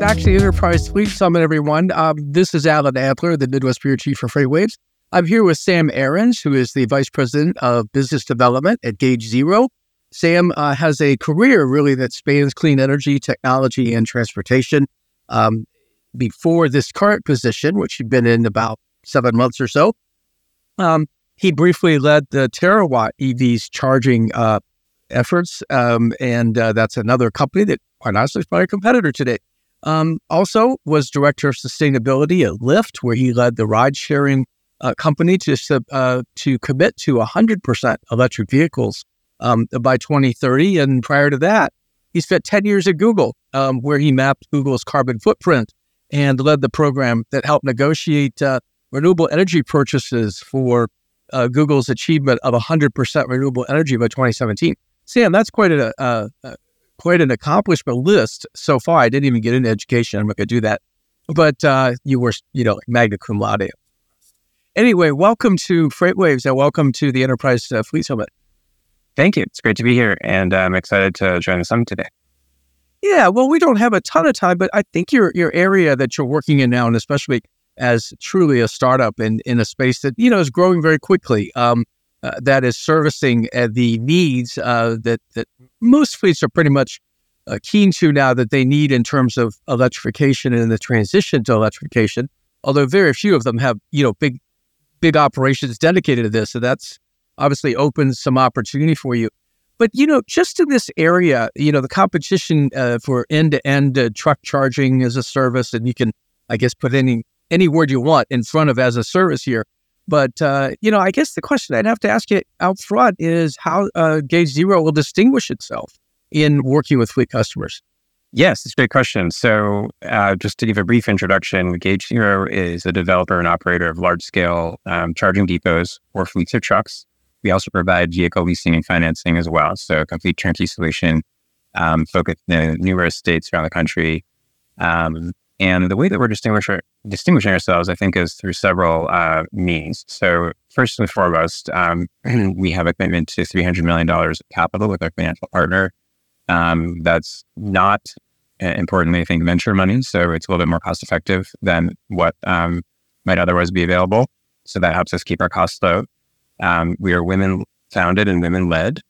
Back to the Enterprise Fleet Summit, everyone. Um, this is Alan Adler, the Midwest Bureau Chief for FreightWaves. I'm here with Sam Arons, who is the Vice President of Business Development at Gage Zero. Sam uh, has a career really that spans clean energy, technology, and transportation. Um, before this current position, which he'd been in about seven months or so, um, he briefly led the Terawatt EVs charging uh, efforts, um, and uh, that's another company that, quite honestly, is probably a competitor today. Um, also, was director of sustainability at Lyft, where he led the ride-sharing uh, company to uh, to commit to 100% electric vehicles um, by 2030. And prior to that, he spent 10 years at Google, um, where he mapped Google's carbon footprint and led the program that helped negotiate uh, renewable energy purchases for uh, Google's achievement of 100% renewable energy by 2017. Sam, that's quite a, uh, uh, quite an accomplishment list so far. I didn't even get into education. I'm not going to do that. But uh, you were, you know, magna cum laude. Anyway, welcome to FreightWaves and welcome to the Enterprise uh, Fleet Summit. Thank you. It's great to be here, and I'm excited to join the summit today. Yeah, well, we don't have a ton of time, but I think your your area that you're working in now, and especially as truly a startup in in a space that you know is growing very quickly, um, uh, that is servicing uh, the needs uh, that that most fleets are pretty much uh, keen to now that they need in terms of electrification and the transition to electrification. Although very few of them have you know big big operations dedicated to this, so that's obviously opens some opportunity for you. But you know, just in this area, you know, the competition uh, for end-to-end truck charging as a service, and you can, I guess, put any any word you want in front of as a service here. But uh, you know, I guess the question I'd have to ask you out front is how uh, Gage Zero will distinguish itself in working with fleet customers. Yes, it's a great question. So, uh, just to give a brief introduction, Gage Zero is a developer and operator of large-scale um, charging depots for fleets of trucks we also provide vehicle leasing and financing as well. So a complete turnkey solution um, focused in numerous states around the country. Um, and the way that we're distinguishing, distinguishing ourselves, I think, is through several uh, means. So first and foremost, um, we have a commitment to $300 million of capital with our financial partner. Um, that's not, uh, importantly, I think, venture money. So it's a little bit more cost effective than what um, might otherwise be available. So that helps us keep our costs low. Um, we are women founded and women led.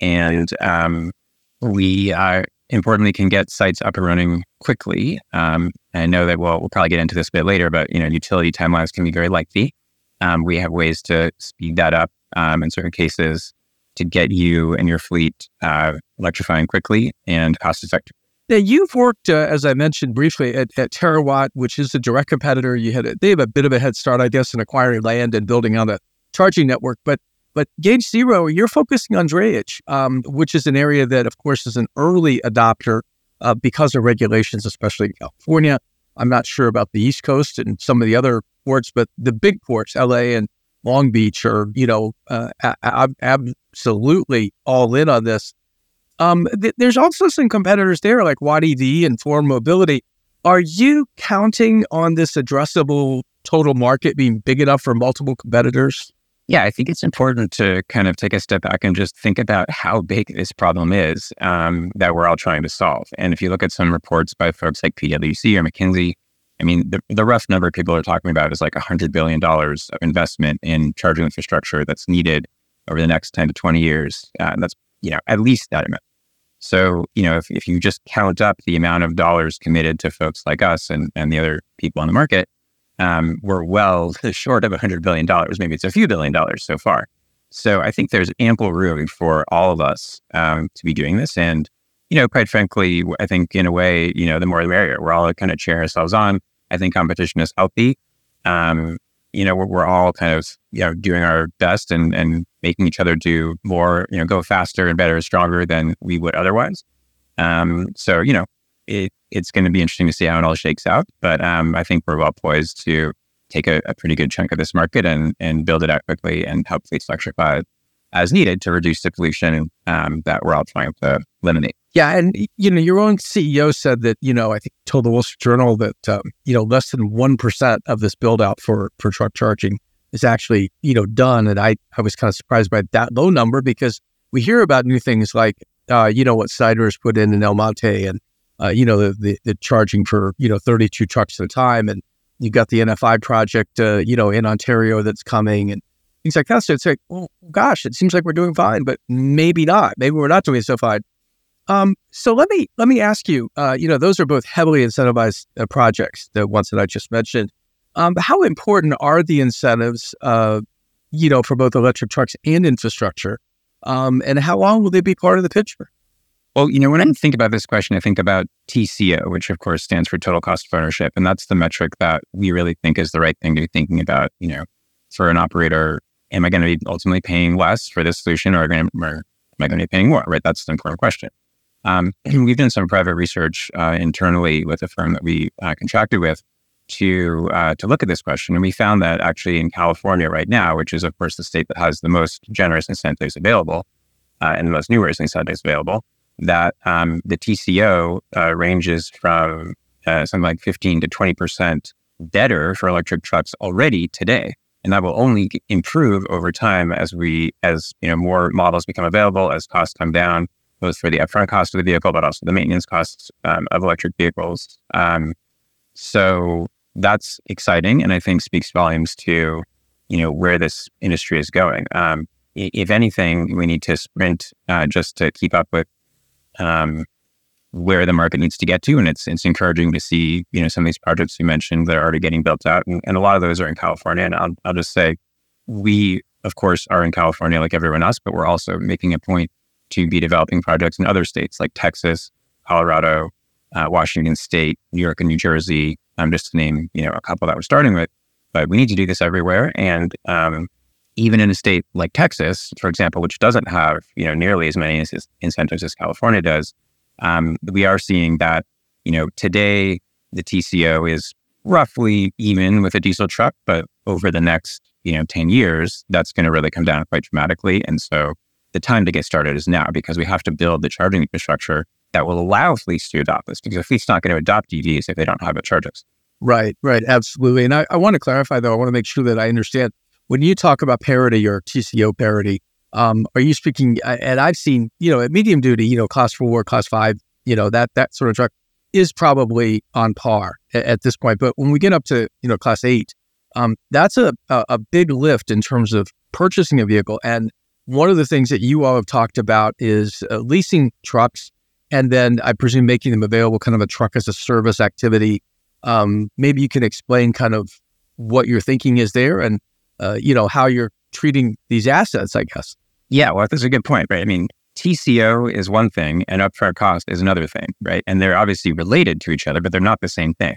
And um, we uh, importantly can get sites up and running quickly. Um, I know that we'll, we'll probably get into this a bit later, but you know, utility timelines can be very lengthy. Um, we have ways to speed that up um, in certain cases to get you and your fleet uh, electrifying quickly and cost effective. Now, you've worked, uh, as I mentioned briefly, at, at Terawatt, which is a direct competitor. You had a, they have a bit of a head start, I guess, in acquiring land and building on a charging network. But but Gage Zero, you're focusing on drayage, um, which is an area that, of course, is an early adopter uh, because of regulations, especially in California. I'm not sure about the East Coast and some of the other ports, but the big ports, LA and Long Beach, are you know uh, a- absolutely all in on this. Um, th- there's also some competitors there like WattEV and Forum Mobility. Are you counting on this addressable total market being big enough for multiple competitors? Yeah, I think it's important to kind of take a step back and just think about how big this problem is um, that we're all trying to solve. And if you look at some reports by folks like PwC or McKinsey, I mean, the, the rough number people are talking about is like $100 billion of investment in charging infrastructure that's needed over the next 10 to 20 years. Uh, and that's, you know, at least that amount. So, you know, if, if you just count up the amount of dollars committed to folks like us and, and the other people on the market, um, we're well short of $100 billion. Maybe it's a few billion dollars so far. So I think there's ample room for all of us um, to be doing this. And, you know, quite frankly, I think in a way, you know, the more the merrier. We're all kind of cheering ourselves on. I think competition is healthy. Um, you know, we're, we're all kind of, you know, doing our best and, and making each other do more, you know, go faster and better, and stronger than we would otherwise. Um, so, you know, it, it's going to be interesting to see how it all shakes out. But um, I think we're well poised to take a, a, pretty good chunk of this market and, and build it out quickly and help fleets electrify as needed to reduce the pollution um, that we're all trying to eliminate. Yeah, and you know, your own CEO said that you know, I think told the Wall Street Journal that um, you know less than one percent of this build out for for truck charging is actually you know done, and I I was kind of surprised by that low number because we hear about new things like uh, you know what Schneider has put in in El Monte and uh, you know the, the, the charging for you know 32 trucks at a time, and you've got the NFI project uh, you know in Ontario that's coming and things like that. So it's like, well, gosh, it seems like we're doing fine, but maybe not. Maybe we're not doing so fine. Um, so let me let me ask you. Uh, you know, those are both heavily incentivized uh, projects, the ones that I just mentioned. Um, how important are the incentives, uh, you know, for both electric trucks and infrastructure? Um, and how long will they be part of the picture? Well, you know, when I think about this question, I think about TCO, which of course stands for total cost of ownership. And that's the metric that we really think is the right thing to be thinking about, you know, for an operator. Am I going to be ultimately paying less for this solution or, am I going to be paying more? Right. That's the important question. Um, we've done some private research uh, internally with a firm that we uh, contracted with to uh, to look at this question, and we found that actually in California right now, which is of course the state that has the most generous incentives available uh, and the most numerous incentives available, that um, the TCO uh, ranges from uh, something like 15 to 20 percent better for electric trucks already today and that will only improve over time as we as you know more models become available as costs come down both for the upfront cost of the vehicle, but also the maintenance costs um, of electric vehicles. Um, so that's exciting, and I think speaks volumes to you know where this industry is going. Um, if anything, we need to sprint uh, just to keep up with um, where the market needs to get to, and it's it's encouraging to see you know some of these projects you mentioned that are already getting built out, and, and a lot of those are in California. And I'll I'll just say we of course are in California like everyone else, but we're also making a point to be developing projects in other states like Texas, Colorado, uh, Washington State, New York, and New Jersey, um, just to name you know a couple that we're starting with. But we need to do this everywhere, and um, even in a state like Texas, for example, which doesn't have you know nearly as many incentives as California does, um, we are seeing that you know today the TCO is roughly even with a diesel truck, but over the next you know 10 years, that's going to really come down quite dramatically. And so the time to get started is now because we have to build the charging infrastructure that will allow fleets to adopt this because a fleet's not going to adopt EVs if they don't have it charges. Right, right, absolutely. And I, I want to clarify though, I want to make sure that I understand when you talk about parity or TCO parity, um, are you speaking? And I've seen, you know, at medium duty, you know, class four, class five, you know, that that sort of truck is probably on par at, at this point. But when we get up to, you know, class eight, um, that's a, a, a big lift in terms of purchasing a vehicle. And one of the things that you all have talked about is uh, leasing trucks and then I presume making them available kind of a truck as a service activity. Um, maybe you can explain kind of what your thinking is there and, uh, you know, how you're treating these assets, I guess. Yeah, well, that's a good point, right? I mean, TCO is one thing and upfront cost is another thing, right? And they're obviously related to each other, but they're not the same thing.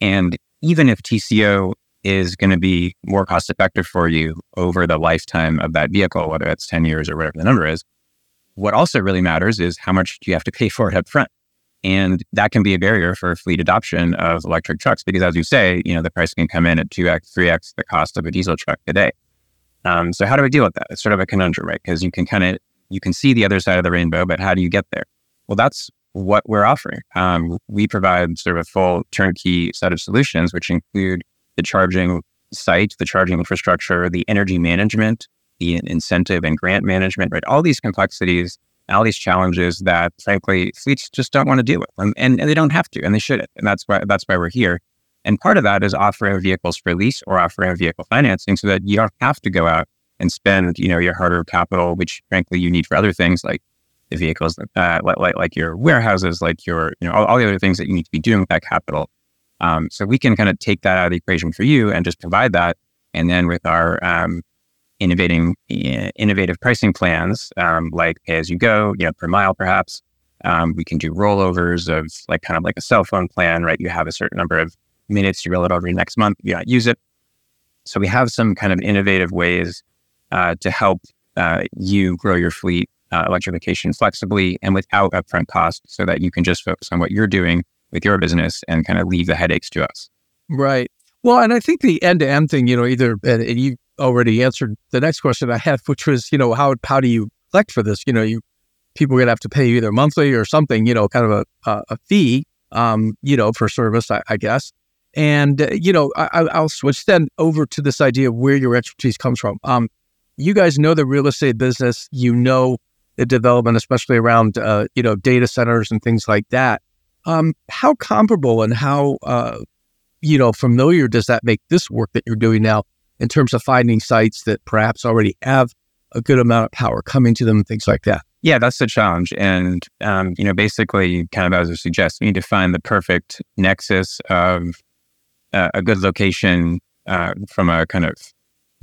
And even if TCO is going to be more cost effective for you over the lifetime of that vehicle, whether it's 10 years or whatever the number is. What also really matters is how much do you have to pay for it up front. And that can be a barrier for fleet adoption of electric trucks because, as you say, you know the price can come in at two x, three x the cost of a diesel truck today. Um, so how do we deal with that? It's sort of a conundrum, right? Because you can kind of you can see the other side of the rainbow, but how do you get there? Well, that's what we're offering. Um, we provide sort of a full turnkey set of solutions, which include the charging site, the charging infrastructure, the energy management, the incentive and grant management, right? All these complexities, all these challenges that frankly fleets just don't want to deal with. And, and, and they don't have to, and they shouldn't. And that's why that's why we're here. And part of that is offering vehicles for lease or offering vehicle financing so that you don't have to go out and spend, you know, your harder capital, which frankly you need for other things like the vehicles, uh, like, like, like your warehouses, like your, you know, all, all the other things that you need to be doing with that capital um, so we can kind of take that out of the equation for you and just provide that. And then with our um, innovating uh, innovative pricing plans, um, like pay as you go, you know, per mile perhaps, um, we can do rollovers of like kind of like a cell phone plan, right? You have a certain number of minutes, you roll it over next month, you use it. So we have some kind of innovative ways uh, to help uh, you grow your fleet uh, electrification flexibly and without upfront costs so that you can just focus on what you're doing with your business and kind of leave the headaches to us. Right. Well, and I think the end to end thing, you know, either, and you already answered the next question I had, which was, you know, how, how do you collect for this? You know, you, people are to have to pay you either monthly or something, you know, kind of a, a, fee, um, you know, for service, I, I guess. And, uh, you know, I, I'll switch then over to this idea of where your expertise comes from. Um, you guys know the real estate business, you know the development, especially around uh, you know data centers and things like that. Um, how comparable and how uh, you know familiar does that make this work that you're doing now in terms of finding sites that perhaps already have a good amount of power coming to them and things like that? Yeah, that's the challenge. And, um, you know, basically, kind of as I suggest, we need to find the perfect nexus of uh, a good location uh, from a kind of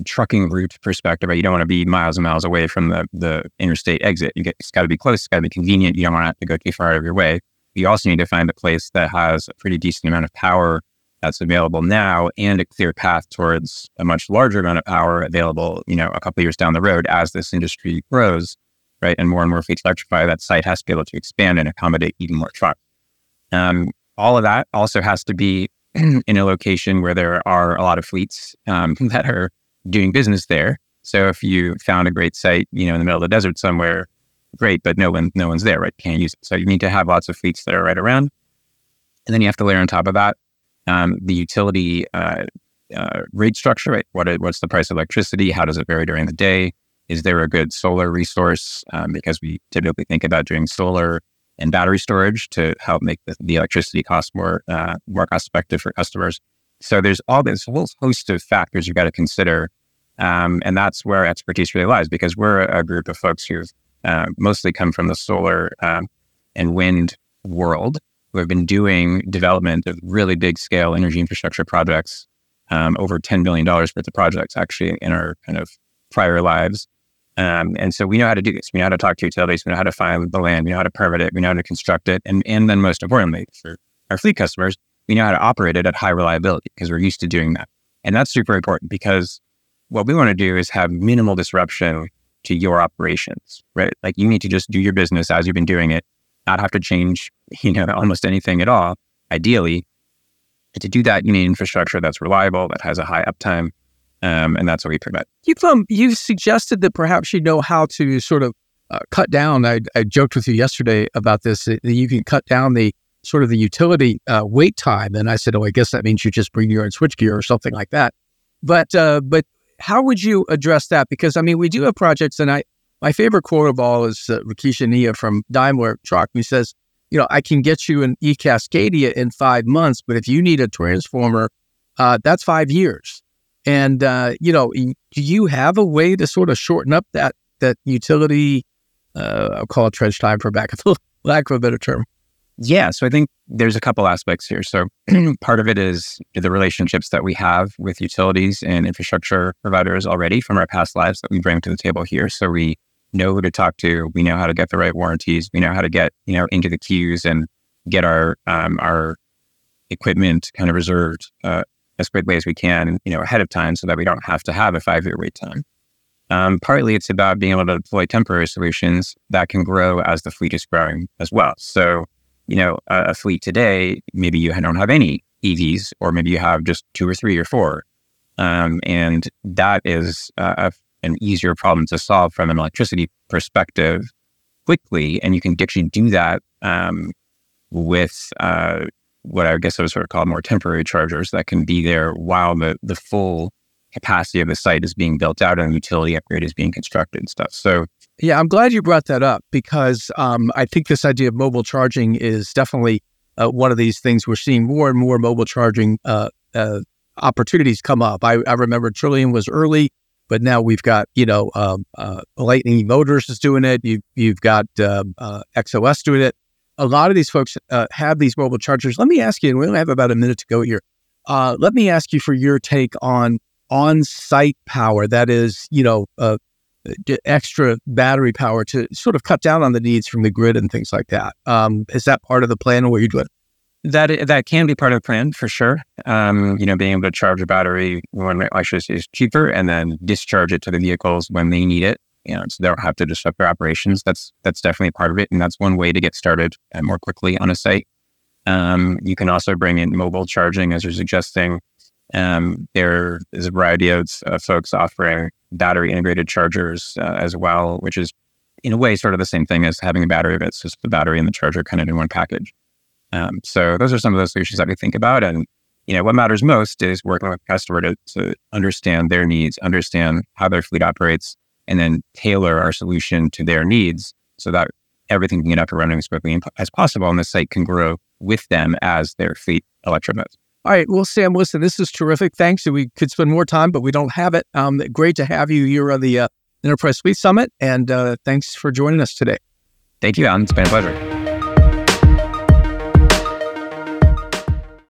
trucking route perspective, right? You don't want to be miles and miles away from the the interstate exit. You get, it's got to be close. It's got to be convenient. You don't want to to go too far out of your way. You also need to find a place that has a pretty decent amount of power that's available now and a clear path towards a much larger amount of power available, you know, a couple years down the road as this industry grows, right? And more and more fleets electrify, that site has to be able to expand and accommodate even more trucks. Um, all of that also has to be in a location where there are a lot of fleets um, that are doing business there. So if you found a great site, you know, in the middle of the desert somewhere, great, but no one, no one's there, right? Can't use it. So you need to have lots of fleets that are right around. And then you have to layer on top of that um, the utility uh, uh, rate structure, right? What what's the price of electricity? How does it vary during the day? Is there a good solar resource? Um, because we typically think about doing solar and battery storage to help make the, the electricity cost more uh, more cost effective for customers. So there's all this whole host of factors you've got to consider. Um, and that's where expertise really lies because we're a, group of folks who've uh, mostly come from the solar um, and wind world who have been doing development of really big scale energy infrastructure projects, um, over $10 billion worth of projects actually in our kind of prior lives. Um, and so we know how to do this. We know how to talk to utilities. We know how to find the land. We know how to permit it. We know how to construct it. And, and then most importantly, for our fleet customers, we know how to operate it at high reliability because we're used to doing that. And that's super important because what we want to do is have minimal disruption to your operations, right? Like you need to just do your business as you've been doing it, not have to change, you know, almost anything at all, ideally. And to do that, you need infrastructure that's reliable, that has a high uptime. Um, and that's what we provide. You've, um, you suggested that perhaps you know how to sort of uh, cut down. I, I joked with you yesterday about this, that you can cut down the sort of the utility uh, wait time. And I said, oh, I guess that means you just bring your own switchgear or something like that. But uh, but how would you address that? Because I mean, we do have projects, and I my favorite quote of all is uh, Ania from Daimler Truck. He says, you know, I can get you an E Cascadia in five months, but if you need a transformer, uh, that's five years. And uh, you know, do you have a way to sort of shorten up that that utility? Uh, I'll call it trench time for back lack of a better term. Yeah. So I think there's a couple aspects here. So part of it is the relationships that we have with utilities and infrastructure providers already from our past lives that we bring to the table here. So we know who to talk to. We know how to get the right warranties. We know how to get, you know, into the queues and get our, um, our equipment kind of reserved, uh, as quickly as we can, you know, ahead of time so that we don't have to have a five year wait time. Um, partly it's about being able to deploy temporary solutions that can grow as the fleet is growing as well. So you know, a, a fleet today, maybe you don't have any EVs, or maybe you have just two or three or four. Um, and that is uh, an easier problem to solve from an electricity perspective quickly. And you can actually do that um, with uh, what I guess I would sort of call more temporary chargers that can be there while the, the full capacity of the site is being built out and the utility upgrade is being constructed and stuff. So yeah, I'm glad you brought that up because um, I think this idea of mobile charging is definitely uh, one of these things we're seeing more and more mobile charging uh, uh, opportunities come up. I, I, remember Trillium was early, but now we've got you know um, uh, Lightning eMotors is doing it. You, you've got um, uh, XOS doing it. A lot of these folks uh, have these mobile chargers. Let me ask you, and we only have about a minute to go here. let me ask you for your take on on-site power. That is, you know extra battery power to sort of cut down on the needs from the grid and things like that. Um, is that part of the plan or what you're doing? That that can be part of the plan for sure. Um, you know, being able to charge a battery when electricity is cheaper, and then discharge it to the vehicles when they need it. You know, so they don't have to disrupt their operations. That's that's definitely part of it, and that's one way to get started uh, more quickly on a site. Um, you can also bring in mobile charging, as you're suggesting. Um, there is a variety of uh, folks offering battery integrated chargers uh, as well, which is in a way sort of the same thing as having a battery, but it's just the battery and the charger kind of in one package. Um, so those are some of the solutions that we think about. And, you know, what matters most is working with the customer to, to understand their needs, understand how their fleet operates, and then tailor our solution to their needs so that everything can get up and running as quickly as possible and the site can grow with them as their fleet electromotes. All right. Well, Sam, listen, this is terrific. Thanks. We could spend more time, but we don't have it. Um, great to have you here on the uh, Enterprise Fleet Summit. And uh, thanks for joining us today. Thank you, Alan. It's been a pleasure.